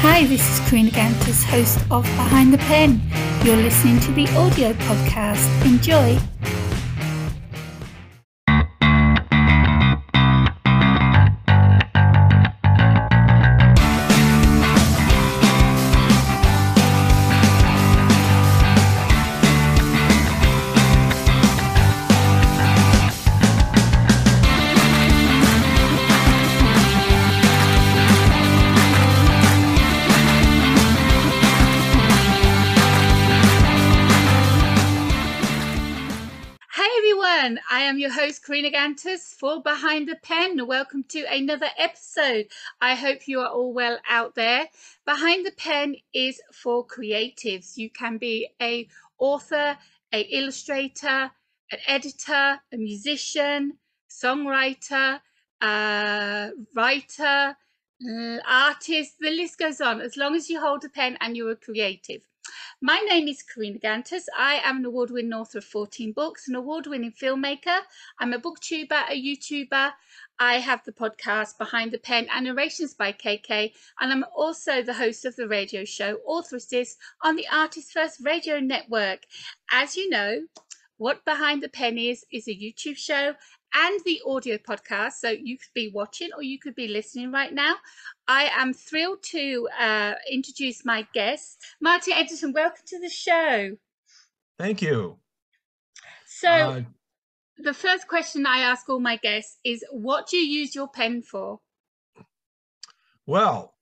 Hi, this is Karina Gantus, host of Behind the Pen. You're listening to the audio podcast. Enjoy. Gantus for Behind the Pen. Welcome to another episode. I hope you are all well out there. Behind the Pen is for creatives. You can be a author, a illustrator, an editor, a musician, songwriter, a writer, uh, artist. The list goes on. As long as you hold a pen and you're a creative. My name is Karina Gantus. I am an award winning author of 14 books, an award winning filmmaker. I'm a booktuber, a YouTuber. I have the podcast Behind the Pen and Narrations by KK, and I'm also the host of the radio show Author Assist on the Artist First Radio Network. As you know, what Behind the Pen is, is a YouTube show and the audio podcast. So you could be watching or you could be listening right now. I am thrilled to uh, introduce my guest, Martin Ettington. Welcome to the show. Thank you. So, Uh, the first question I ask all my guests is what do you use your pen for? well,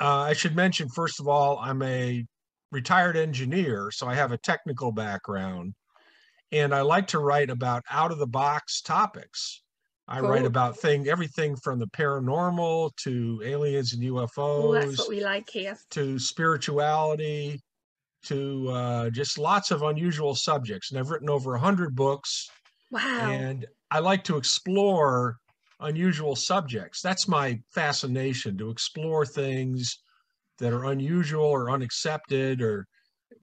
uh, I should mention, first of all, I'm a retired engineer, so I have a technical background. And I like to write about out of the box topics. I write about thing everything from the paranormal to aliens and that's UFOs what we like here. to spirituality to uh, just lots of unusual subjects. And I've written over a hundred books. Wow. and I like to explore unusual subjects. That's my fascination to explore things that are unusual or unaccepted or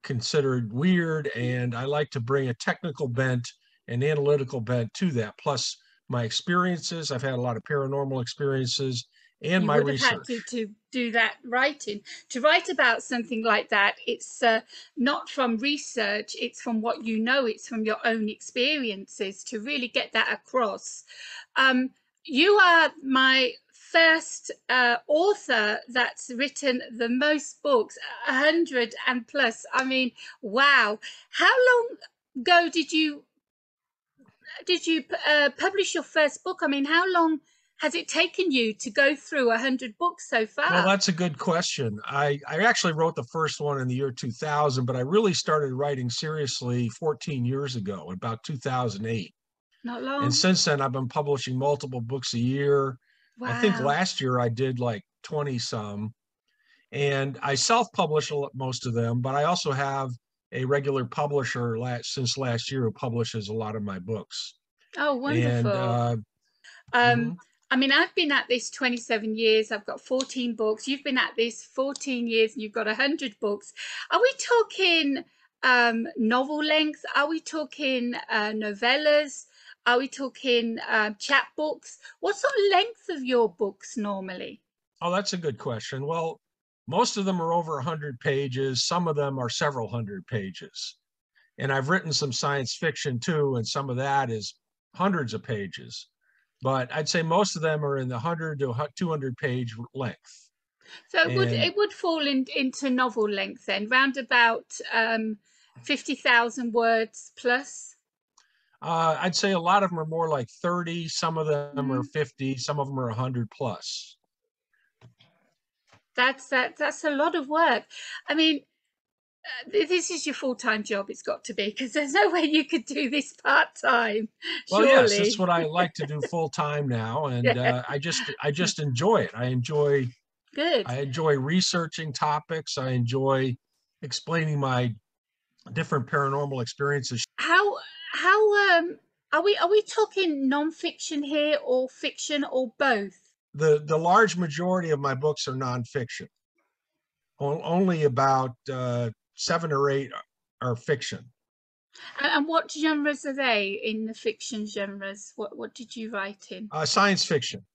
considered weird. And I like to bring a technical bent and analytical bent to that. Plus, my experiences I've had a lot of paranormal experiences and you my research. had to, to do that writing to write about something like that it's uh, not from research it's from what you know it's from your own experiences to really get that across um, you are my first uh, author that's written the most books a hundred and plus i mean wow how long ago did you did you uh, publish your first book i mean how long has it taken you to go through a hundred books so far? Well, that's a good question. I, I actually wrote the first one in the year 2000, but I really started writing seriously 14 years ago, about 2008. Not long. And since then, I've been publishing multiple books a year. Wow. I think last year I did like 20 some. And I self publish most of them, but I also have a regular publisher last, since last year who publishes a lot of my books. oh, wonderful. And uh, um, mhm. I mean, I've been at this 27 years. I've got 14 books. You've been at this 14 years and you've got 100 books. Are we talking um, novel length? Are we talking uh, novellas? Are we talking um, chapbooks? What sort of length of your books normally? Oh, that's a good question. Well, most of them are over 100 pages. Some of them are several hundred pages. And I've written some science fiction too, and some of that is hundreds of pages. But I'd say most of them are in the 100 to 200 page length. So it would it would fall in, into novel length then, round about um, 50,000 words plus. Uh, I'd say a lot of them are more like 30, some of them are Mhm. 50, some of them are 100 plus. That's that. That's a lot of work. I mean, uh, this is your full time job. It's got to be because there's no way you could do this part time. Well, surely. yes, that's what I like to do full time now, and Yeah. uh, I just I just enjoy it. I enjoy Good. I enjoy researching topics. I enjoy explaining my different paranormal experiences. How how um are we are we talking non-fiction here or fiction or both? The the large majority of my books are nonfiction. O- only about uh, seven or eight are fiction. And, and what genres are they in the fiction genres? What what did you write in? Uh, science fiction.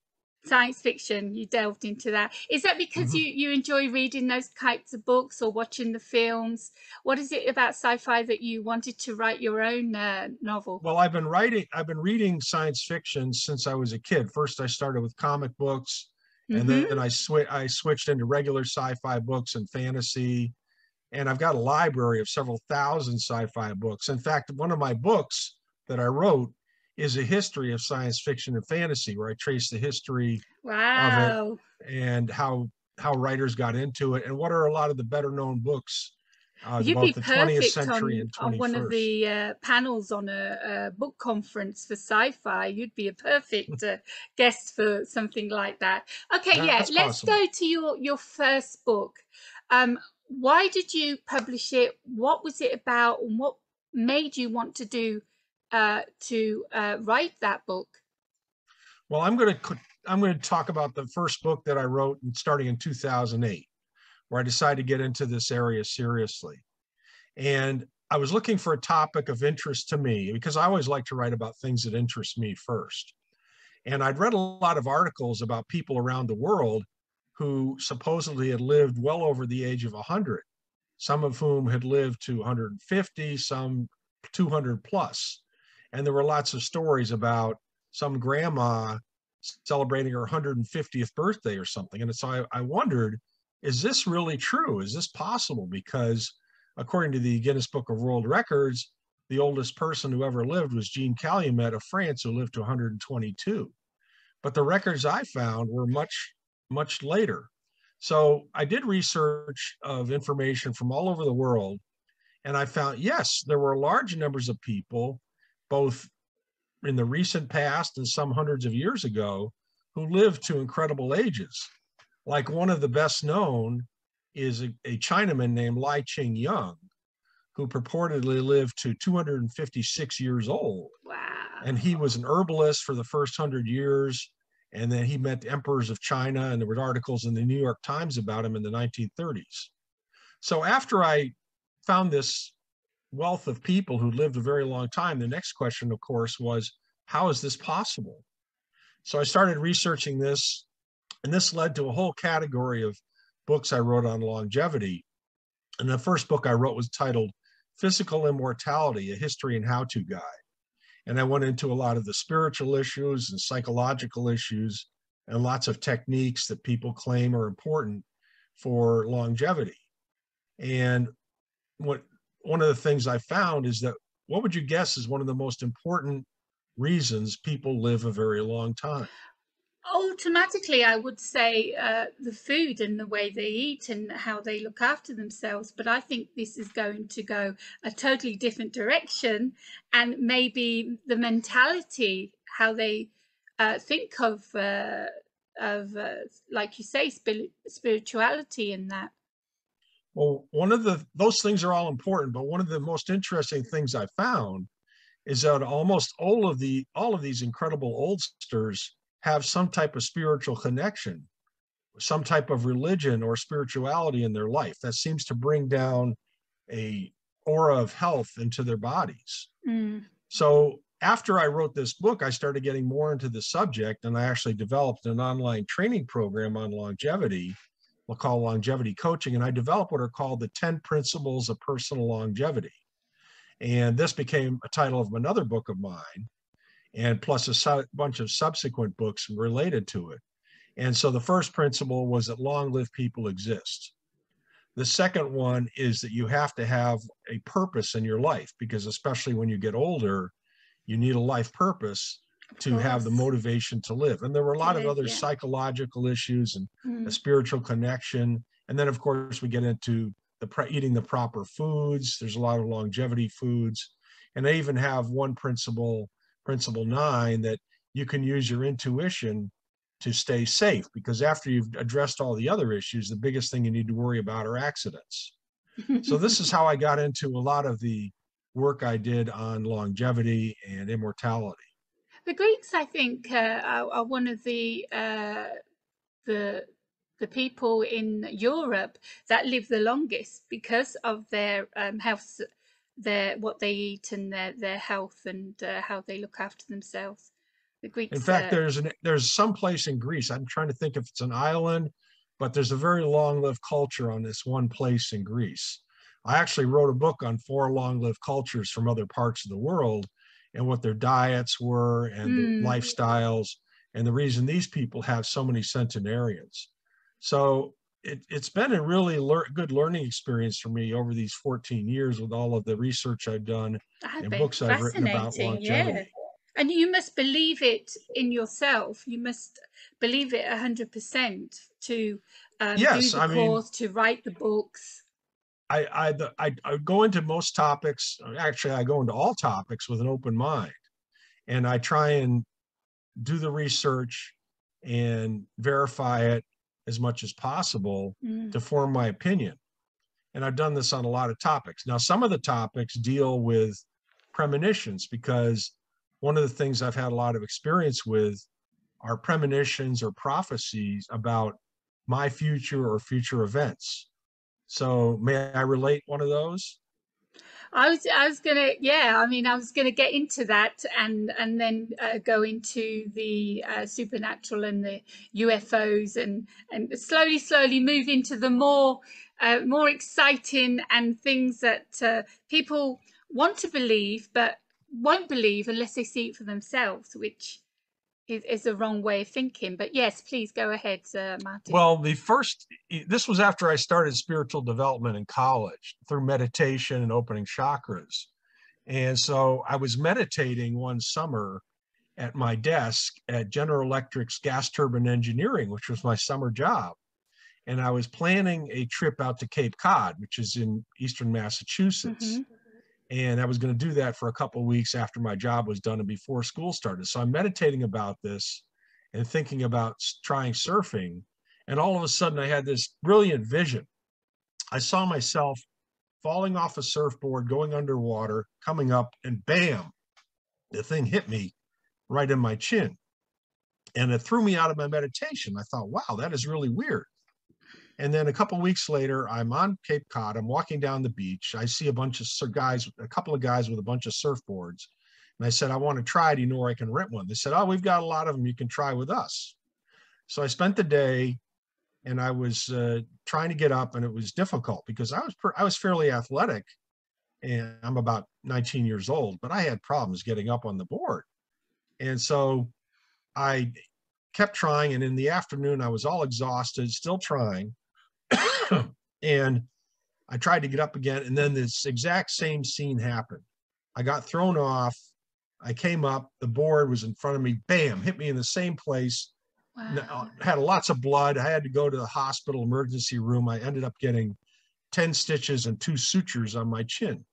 Science fiction you delved into that is that because Mhm. you you enjoy reading those types of books or watching the films what is it about sci-fi that you wanted to write your own uh, novel Well, I've been writing, I've been reading science fiction since I was a kid. First, I started with comic books, and Mhm. then I switched I switched into regular sci-fi books and fantasy. And I've got a library of several thousand sci-fi books. In fact, one of my books that I wrote is a history of science fiction and fantasy, where I trace the history wow of it and how how writers got into it, and what are a lot of the better known books uh, You'd be the 20th perfect century on, and 21st. on one of the uh, panels on a, a book conference for sci-fi. You'd be a perfect uh, guest for something like that. Okay, yeah, let's possible. go to your your first book. Um, why did you publish it? What was it about, and what made you want to do uh, to uh, write that book? Well, I'm going to I'm going to talk about the first book that I wrote in- starting in 2008, where I decided to get into this area seriously. And I was looking for a topic of interest to me because I always like to write about things that interest me first. And I'd read a lot of articles about people around the world who supposedly had lived well over the age of 100, some of whom had lived to 150, some 200 plus. And there were lots of stories about some grandma celebrating her 150th birthday or something. And so I, I wondered, is this really true? Is this possible? Because according to the Guinness Book of World Records, the oldest person who ever lived was Jean Calumet of France, who lived to 122. But the records I found were much, much later. So I did research of information from all over the world, and I found, yes, there were large numbers of people, both in the recent past and some hundreds of years ago, who lived to incredible ages. Like one of the best known is a, a Chinaman named Lai Ching Yang, who purportedly lived to 256 years old. Wow. And he was an herbalist for the first hundred years. And then he met the emperors of China, and there were articles in the New York Times about him in the 1930s. So after I found this wealth of people who lived a very long time, the next question, of course, was how is this possible? So I started researching this, and this led to a whole category of books I wrote on longevity. And the first book I wrote was titled Physical Immortality A History and How to Guide. And I went into a lot of the spiritual issues and psychological issues and lots of techniques that people claim are important for longevity. And what one of the things I found is that what would you guess is one of the most important reasons people live a very long time? automatically i would say uh, the food and the way they eat and how they look after themselves but i think this is going to go a totally different direction and maybe the mentality how they uh, think of uh, of uh, like you say spir- spirituality and that Well, one of the those things are all important, but one of the most interesting things I found is that almost all of the all of these incredible oldsters have some type of spiritual connection, some type of religion or spirituality in their life that seems to bring down a aura of health into their bodies. Mm. So after I wrote this book, I started getting more into the subject, and I actually developed an online training program on longevity. We'll call longevity coaching, and I developed what are called the 10 principles of personal longevity. And this became a title of another book of mine, and plus a su- bunch of subsequent books related to it. And so the first principle was that long lived people exist. The second one is that you have to have a purpose in your life because, especially when you get older, you need a life purpose to have the motivation to live. And there were a lot of other yeah. psychological issues and Mm. a spiritual connection. And then, of course, we get into the pre- eating the proper foods. There's a lot of longevity foods, and they even have one principle, principle nine, that you can use your intuition to stay safe because after you've addressed all the other issues, the biggest thing you need to worry about are accidents. So this is how I got into a lot of the work I did on longevity and immortality. The Greeks, I think, uh, are, are one of the uh, the the people in Europe that live the longest because of their um, health, their what they eat and their their health and uh, how they look after themselves. The Greeks. In fact, uh, there's an there's some place in Greece. I'm trying to think if it's an island, but there's a very long-lived culture on this one place in Greece. I actually wrote a book on four long-lived cultures from other parts of the world and what their diets were and Mm. lifestyles and the reason these people have so many centenarians. So it, it's been a really lear- good learning experience for me over these 14 years with all of the research I've done I and books I've written about longevity. And you must believe it in yourself. You must believe it hundred percent to um, Yes, do the I mean- course, to write the books. I, I, the, I, I go into most topics. Actually, I go into all topics with an open mind, and I try and do the research and verify it as much as possible Mm. to form my opinion. And I've done this on a lot of topics. Now, some of the topics deal with premonitions because one of the things I've had a lot of experience with are premonitions or prophecies about my future or future events. So, may I relate one of those? I was, I was gonna, yeah. I mean, I was gonna get into that and and then uh, go into the uh, supernatural and the UFOs and and slowly, slowly move into the more uh, more exciting and things that uh, people want to believe but won't believe unless they see it for themselves, which is, is the wrong way of thinking. But yes, please go ahead, uh, Martin. Well, the first, this was after I started spiritual development in college through meditation and opening chakras. And so I was meditating one summer at my desk at General Electric's gas turbine engineering, which was my summer job. And I was planning a trip out to Cape Cod, which is in eastern Massachusetts. Mhm. And I was going to do that for a couple weeks after my job was done and before school started. So I'm meditating about this and thinking about trying surfing. And all of a sudden, I had this brilliant vision. I saw myself falling off a surfboard, going underwater, coming up, and bam, the thing hit me right in my chin. And it threw me out of my meditation. I thought, wow, that is really weird. And then a couple weeks later, I'm on Cape Cod. I'm walking down the beach. I see a bunch of guys, a couple of guys with a bunch of surfboards. And I said, I want to try. Do you know where I can rent one? They said, Oh, we've got a lot of them. You can try with us. So I spent the day and I was uh, trying to get up, and it was difficult because I was per- I was fairly athletic, and I'm about 19 years old, but I had problems getting up on the board, and so I kept trying. And in the afternoon, I was all exhausted, still trying, and I tried to get up again, and then this exact same scene happened. I got thrown off. I came up, the board was in front of me, bam, hit me in the same place. N- Wow. uh, had lots of blood. I had to go to the hospital emergency room. I ended up getting 10 stitches and two sutures on my chin.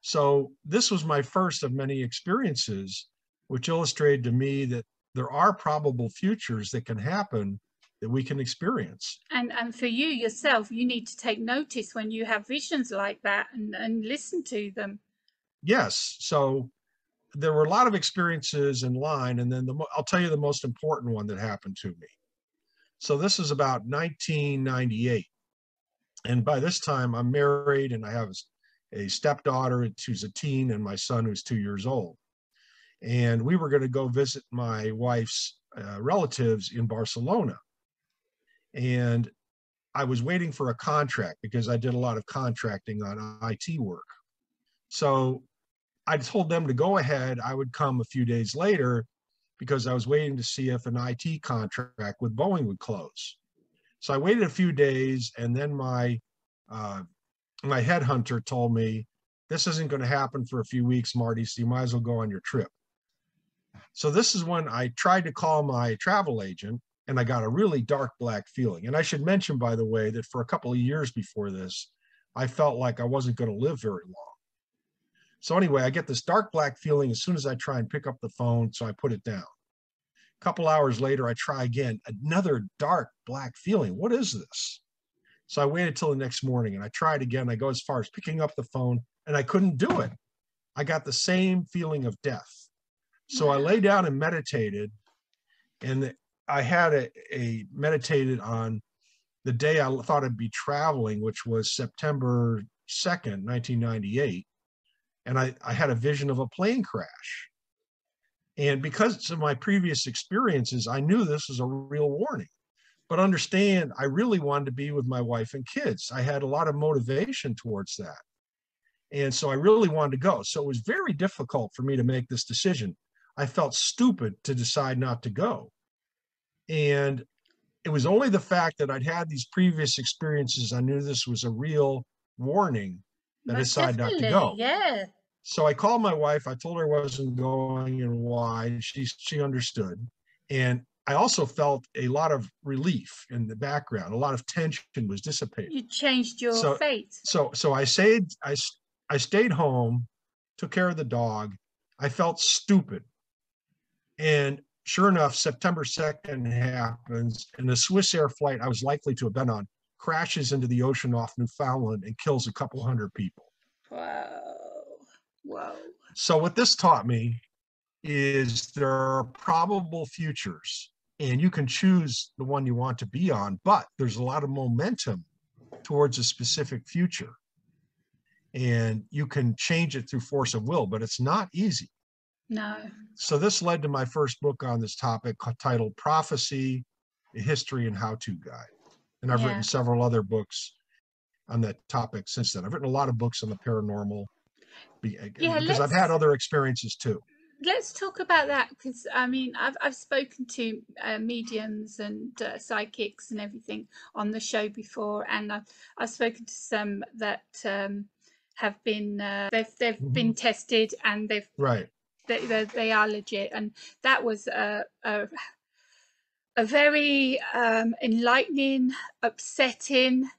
So this was my first of many experiences, which illustrated to me that there are probable futures that can happen that we can experience. And and for you yourself, you need to take notice when you have visions like that and, and listen to them. Yes. So there were a lot of experiences in line. And then the, I'll tell you the most important one that happened to me. So this is about 1998. And by this time, I'm married and I have a stepdaughter who's a teen and my son who's two years old. And we were going to go visit my wife's uh, relatives in Barcelona. And I was waiting for a contract because I did a lot of contracting on IT work. So I told them to go ahead. I would come a few days later because I was waiting to see if an IT contract with Boeing would close. So I waited a few days, and then my uh, my headhunter told me this isn't going to happen for a few weeks, Marty. So you might as well go on your trip. So this is when I tried to call my travel agent, and I got a really dark black feeling. And I should mention, by the way, that for a couple of years before this, I felt like I wasn't going to live very long. So anyway, I get this dark black feeling as soon as I try and pick up the phone, so I put it down. A couple hours later, I try again, another dark black feeling. What is this? So I waited till the next morning and I tried again. I go as far as picking up the phone and I couldn't do it. I got the same feeling of death. So I lay down and meditated, and I had a, a meditated on the day I thought I'd be traveling, which was September 2nd, 1998 and I, I had a vision of a plane crash. And because of my previous experiences, I knew this was a real warning. But understand, I really wanted to be with my wife and kids. I had a lot of motivation towards that. And so I really wanted to go. So it was very difficult for me to make this decision. I felt stupid to decide not to go. And it was only the fact that I'd had these previous experiences, I knew this was a real warning that I decided not to go. Yeah. So I called my wife. I told her I wasn't going and why. She she understood. And I also felt a lot of relief in the background. A lot of tension was dissipated. You changed your So- fate. So so I stayed I I stayed home, took care of the dog. I felt stupid. And sure enough, September 2nd happens and the Swissair flight I was likely to have been on crashes into the ocean off Newfoundland and kills a couple hundred people. Whoa. Whoa. So what this taught me is there are probable futures and you can choose the one you want to be on, but there's a lot of momentum towards a specific future. And you can change it through force of will, but it's not easy. No. So this led to my first book on this topic titled Prophecy, a History and How-To Guide. And I've Yeah. written several other books on that topic since then. I've written a lot of books on the paranormal Yeah, because I've had other experiences too. Let's talk about that because I mean I've I've spoken to uh, mediums and uh, psychics and everything on the show before, and I've I've spoken to some that um, have been uh, they've they've Mm-hmm. been tested and they've Right. They, they, they are legit and that was a a, a very um, enlightening upsetting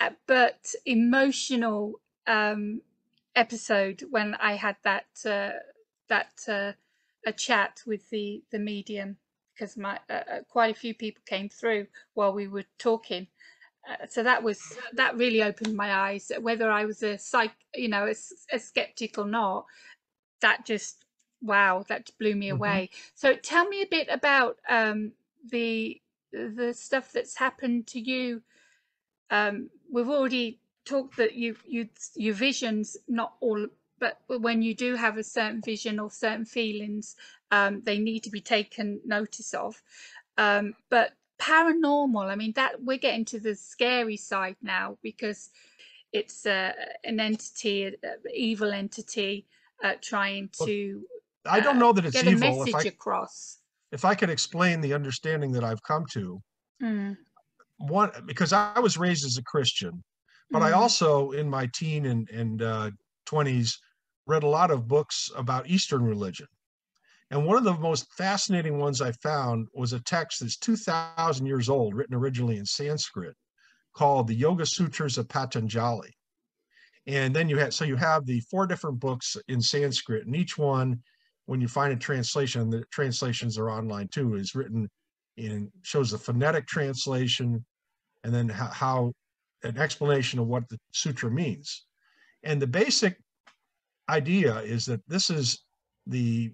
uh, but emotional um, episode when i had that uh, that uh, a chat with the the medium because my uh, uh, quite a few people came through while we were talking. Uh, so that was that really opened my eyes. Whether i was a psych you know a, a skeptic or not that just wow that blew me Mhm. away. So tell me a bit about um the the stuff that's happened to you. Um we've already talked that you you your visions not all but when you do have a certain vision or certain feelings um they need to be taken notice of. Um but paranormal i mean that we're getting to the scary side now because it's uh, an entity an evil entity uh, trying to I don't uh, know that it's get a evil. If message I across if I could explain the understanding that I've come to, Mm, one because I was raised as a Christian, but I mm, also in my teen and and uh, 20s read a lot of books about Eastern religion. And one of the most fascinating ones I found was a text that's 2,000 years old, written originally in Sanskrit, called the Yoga Sutras of Patanjali. And then you have, so you have the four different books in Sanskrit, and each one, when you find a translation, the translations are online too, is written in, shows the phonetic translation, and then how, how an explanation of what the sutra means. And the basic idea is that this is the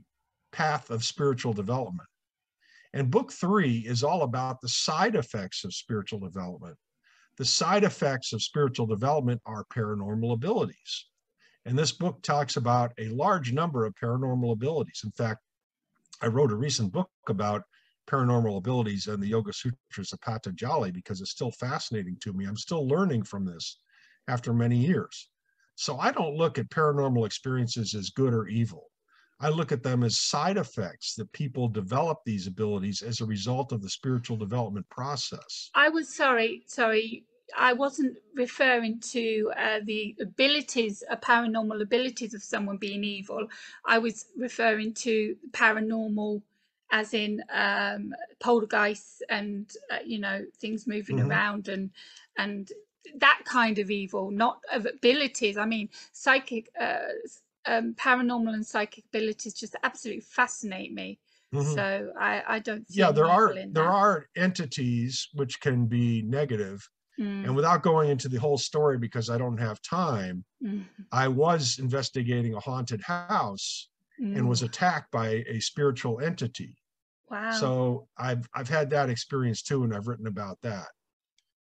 path of spiritual development. And book three is all about the side effects of spiritual development. The side effects of spiritual development are paranormal abilities. And this book talks about a large number of paranormal abilities. In fact, I wrote a recent book about paranormal abilities and the Yoga Sutras of Patanjali because it's still fascinating to me. I'm still learning from this after many years. So I don't look at paranormal experiences as good or evil. I look at them as side effects that people develop these abilities as a result of the spiritual development process. I was sorry, sorry. I wasn't referring to uh, the abilities, uh, paranormal abilities of someone being evil. I was referring to paranormal, as in um, poltergeists and uh, you know things moving Mhm. around and and that kind of evil, not of abilities. I mean, psychic, uh, um, paranormal and psychic abilities just absolutely fascinate me. Mhm. So I, I don't see yeah, there are there are entities which can be negative. Mm, And without going into the whole story because I don't have time, mm, I was investigating a haunted house and was mm. attacked by a spiritual entity. wow. So I've I've had that experience too, and I've written about that.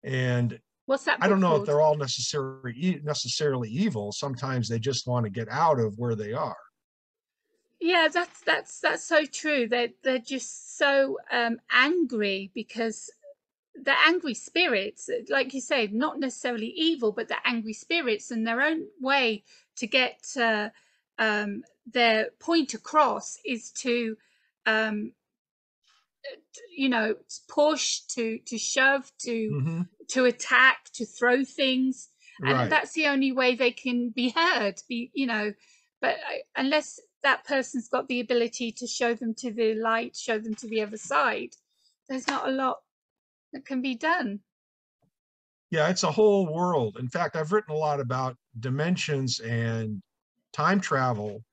And What's that I don't know if they're all necessarily necessarily evil. Sometimes they just want to get out of where they are. Yeah, that's that's that's so true. They're they're just so um, angry because they're angry spirits, like you say, not necessarily evil, but they're angry spirits, and their own way to get uh, um, their point across is to, um, you know, push, to to shove, to hmm to attack, to throw things, and Right. that's the only way they can be heard. Be you know, but I- unless that person's got the ability to show them to the light, show them to the other side, there's not a lot that can be done. Yeah, it's a whole world. In fact, I've written a lot about dimensions and time travel,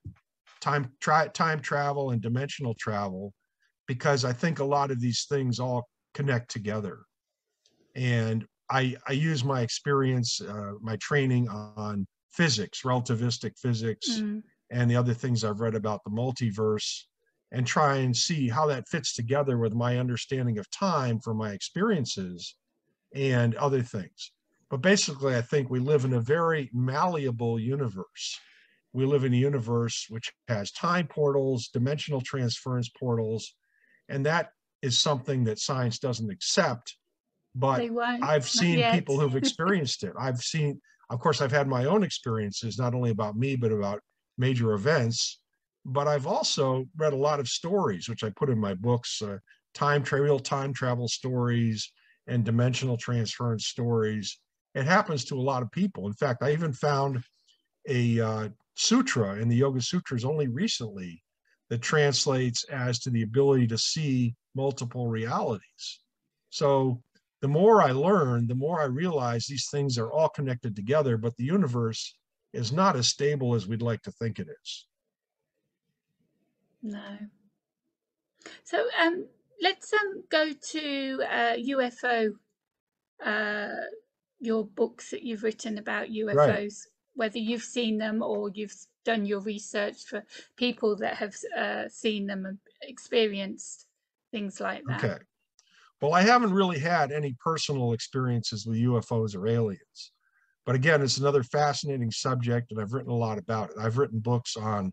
time tri- time travel and dimensional travel, because I think a lot of these things all connect together. And I I use my experience, uh, my training on physics, relativistic physics, Mm, and the other things I've read about the multiverse, and try and see how that fits together with my understanding of time from my experiences and other things. But basically, I think we live in a very malleable universe. We live in a universe which has time portals, dimensional transference portals, and that is something that science doesn't accept. But. I've seen people who've experienced it. I've seen, of course, I've had my own experiences, not only about me, but about major events. But I've also read a lot of stories, which I put in my books, uh, time tra- real time travel stories and dimensional transference stories. It happens to a lot of people. In fact, I even found a uh, sutra in the Yoga Sutras only recently that translates as to the ability to see multiple realities. So the more I learn, the more I realize these things are all connected together, but the universe is not as stable as we'd like to think it is. No. So um, let's um go to uh, UFO. Uh, your books that you've written about UFOs, whether you've seen them or you've done your research for people that have uh, seen them and experienced things like that. Okay. Well, I haven't really had any personal experiences with UFOs or aliens. But again, it's another fascinating subject, and I've written a lot about it. I've written books on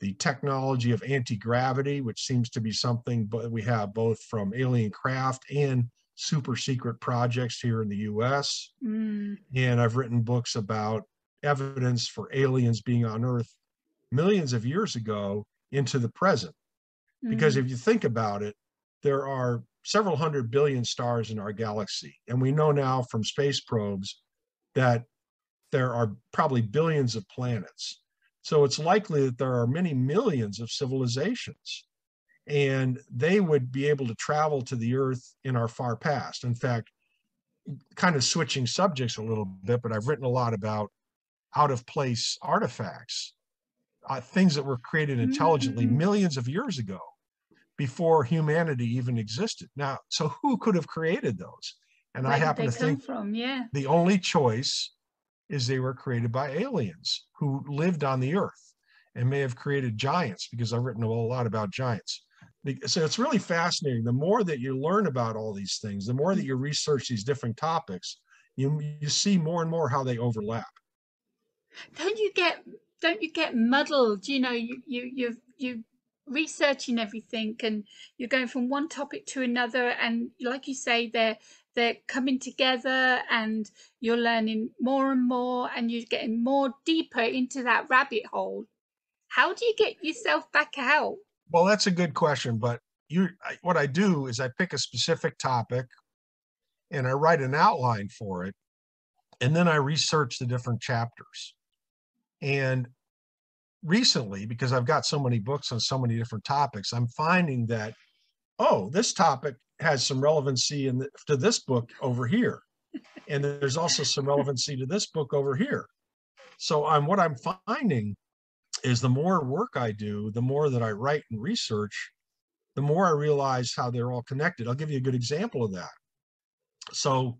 the technology of anti gravity, which seems to be something but we have both from alien craft and super secret projects here in the US. Mm, And I've written books about evidence for aliens being on Earth millions of years ago into the present. Because mm, if you think about it, there are several hundred billion stars in our galaxy. And we know now from space probes that there are probably billions of planets. So it's likely that there are many millions of civilizations. And they would be able to travel to the Earth in our far past. In fact, kind of switching subjects a little bit, but I've written a lot about out of place artifacts, uh, things that were created intelligently Mm. millions of years ago before humanity even existed. Now, so who could have created those? And where I happen to think from? Yeah. the only choice is they were created by aliens who lived on the earth and may have created giants because I've written a lot about giants. So it's really fascinating. The more that you learn about all these things, the more that you research these different topics, you, you see more and more how they overlap. don't you get don't you get muddled you know you you you you researching everything and you're going from one topic to another and like you say they're they're coming together and you're learning more and more and you're getting more deeper into that rabbit hole how do you get yourself back out Well, that's a good question, but you, what I do is I pick a specific topic and I write an outline for it, and then I research the different chapters. And recently, because I've got so many books on so many different topics, I'm finding that, oh, this topic has some relevancy in the, to this book over here. And there's also some relevancy to this book over here. So I'm what I'm finding is the more work I do, the more that I write and research, the more I realize how they're all connected. I'll give you a good example of that. So,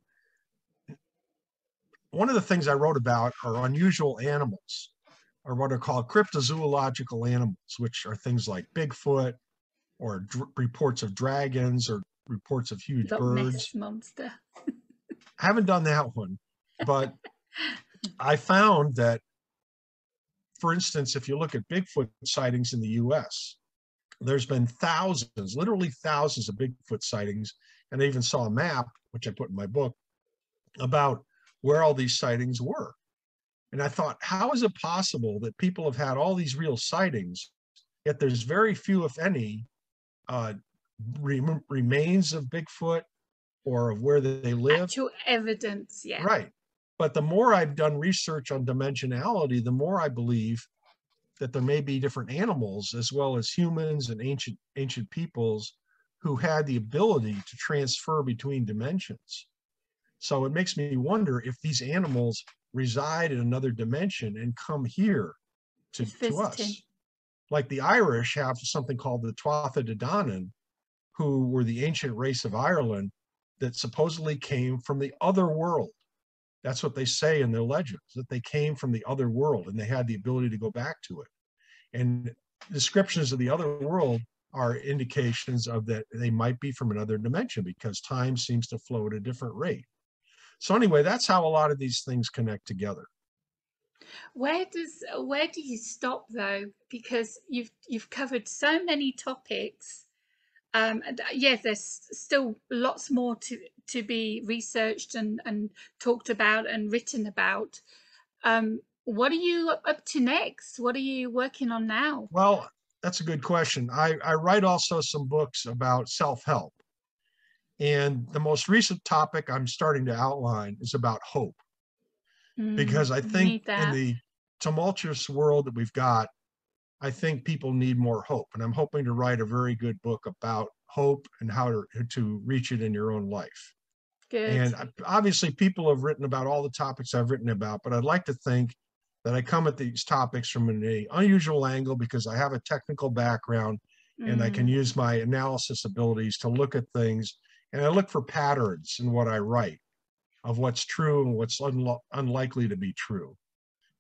one of the things I wrote about are unusual animals, or what are called cryptozoological animals, which are things like Bigfoot, or reports of dragons, or reports of huge Loch birds. Monster I haven't done that one, but I found that for instance, if you look at Bigfoot sightings in the US, there's been thousands, literally thousands of Bigfoot sightings. And I even saw a map, which I put in my book, about where all these sightings were. And I thought, how is it possible that people have had all these real sightings, yet there's very few, if any, uh, rem- remains of Bigfoot or of where they live? Actual evidence, yeah. Right. But the more I've done research on dimensionality, the more I believe that there may be different animals as well as humans and ancient ancient peoples who had the ability to transfer between dimensions. So it makes me wonder if these animals reside in another dimension and come here to, to us. Like the Irish have something called the Tuatha De Danann, who were the ancient race of Ireland that supposedly came from the other world. That's what they say in their legends, that they came from the other world and they had the ability to go back to it. And descriptions of the other world are indications of that they might be from another dimension because time seems to flow at a different rate. So anyway, that's how a lot of these things connect together. Where does where do you stop though? Because you've you've covered so many topics. Um, uh, yes, there's still lots more to to be researched and and talked about and written about. Um, what are you up to next? What are you working on now? Well, that's a good question. I, I write also some books about self help. And the most recent topic I'm starting to outline is about hope. Mm, because I think in the tumultuous world that we've got, I think people need more hope. And I'm hoping to write a very good book about hope and how to, to reach it in your own life. Good. And obviously, people have written about all the topics I've written about, but I'd like to think that I come at these topics from an unusual angle because I have a technical background mm. and I can mm. use my analysis abilities to look at things and I look for patterns in what I write of what's true and what's unlo- unlikely to be true.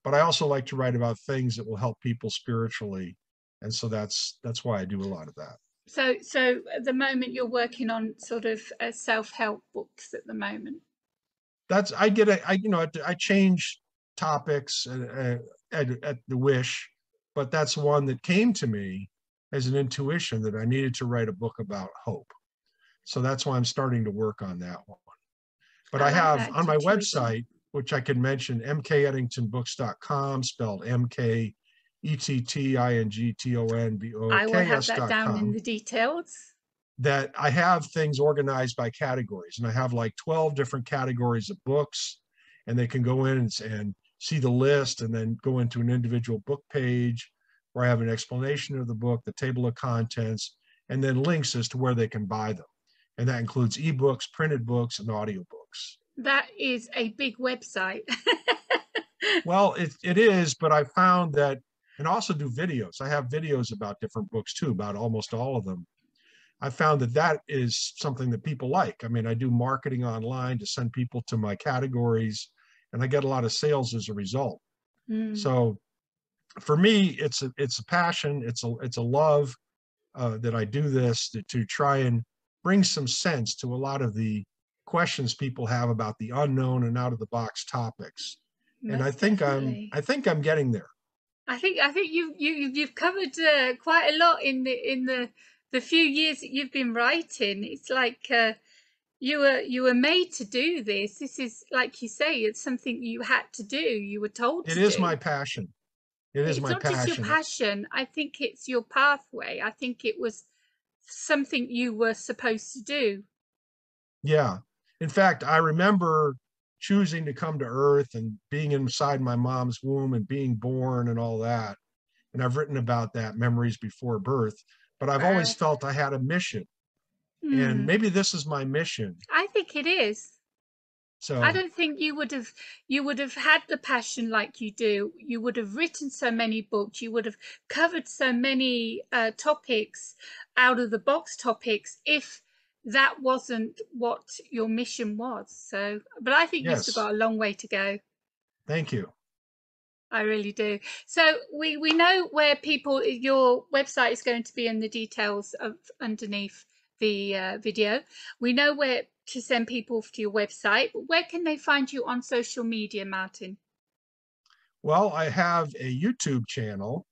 But I also like to write about things that will help people spiritually, and so that's that's why I do a lot of that. So, so at the moment you're working on sort of uh, self-help books at the moment. That's I get a I you know I, I change topics at, at, at the wish, but that's one that came to me as an intuition that I needed to write a book about hope. So that's why I'm starting to work on that one. But I, I have on my website, which I can mention, mkettingtonbooks.com, spelled M K E T T I N G T O N B O. I will have that down in the details. That I have things organized by categories, and I have like 12 different categories of books, and they can go in and, and see the list and then go into an individual book page where I have an explanation of the book, the table of contents, and then links as to where they can buy them and that includes ebooks, printed books, and audiobooks. That is a big website. well, it, it is, but I found that, and also do videos. I have videos about different books too, about almost all of them. I found that that is something that people like. I mean, I do marketing online to send people to my categories, and I get a lot of sales as a result. Mm. So, for me, it's a it's a passion. It's a it's a love uh, that I do this to, to try and bring some sense to a lot of the questions people have about the unknown and out of the box topics. Most and I think definitely. I'm I think I'm getting there. I think I think you you you've covered uh, quite a lot in the in the the few years that you've been writing. It's like uh, you were you were made to do this. This is like you say, it's something you had to do. You were told. It is do. my passion. It is my passion it's my not passion. just your passion. I think it's your pathway. I think it was something you were supposed to do. Yeah. In fact, I remember choosing to come to earth and being inside my mom's womb and being born and all that. And I've written about that memories before birth, but I've always felt I had a mission. Mm. And hmm. maybe this is my mission. I think it is. So I don't think you would have you would have had the passion like you do. You would have written so many books. You would have covered so many uh, topics out of the box topics if that wasn't what your mission was. So, but I think yes. you've still got a long way to go. Thank you. I really do. So we we know where people your website is going to be in the details of underneath the uh, video. We know where to send people to your website. Where can they find you on social media, Martin? Well, I have a YouTube channel,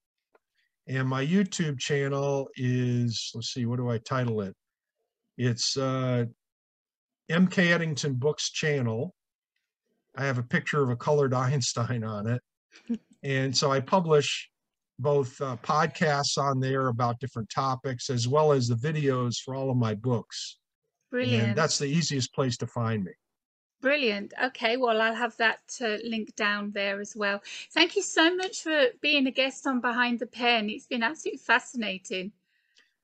and my YouTube channel is, let's see, what do I title it? It's uh, MK Ettington Books Channel. I have a picture of a colored Einstein on it. and so I publish both uh, podcasts on there about different topics as well as the videos for all of my books. Brilliant. And that's the easiest place to find me. Brilliant. Okay, well, I'll have that uh, link down there as well. Thank you so much for being a guest on Behind the Pen. It's been absolutely fascinating.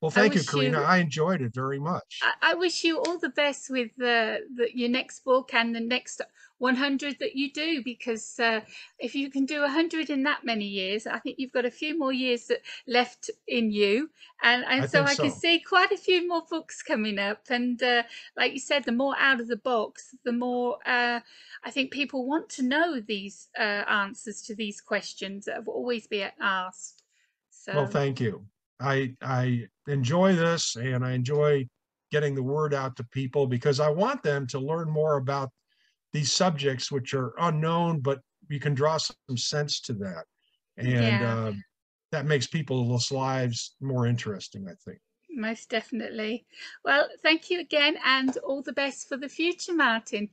Well, thank you, Karina. You, I enjoyed it very much. I, I wish you all the best with the, the, your next book and the next 100 that you do, because uh, if you can do 100 in that many years, I think you've got a few more years left in you. And, and I so I so. can see quite a few more books coming up. And uh, like you said, the more out of the box, the more uh, I think people want to know these uh, answers to these questions that have always been asked. So. Well, thank you. I I enjoy this and I enjoy getting the word out to people because I want them to learn more about these subjects which are unknown, but you can draw some sense to that, and yeah. uh, that makes people's lives more interesting. I think. Most definitely. Well, thank you again, and all the best for the future, Martin.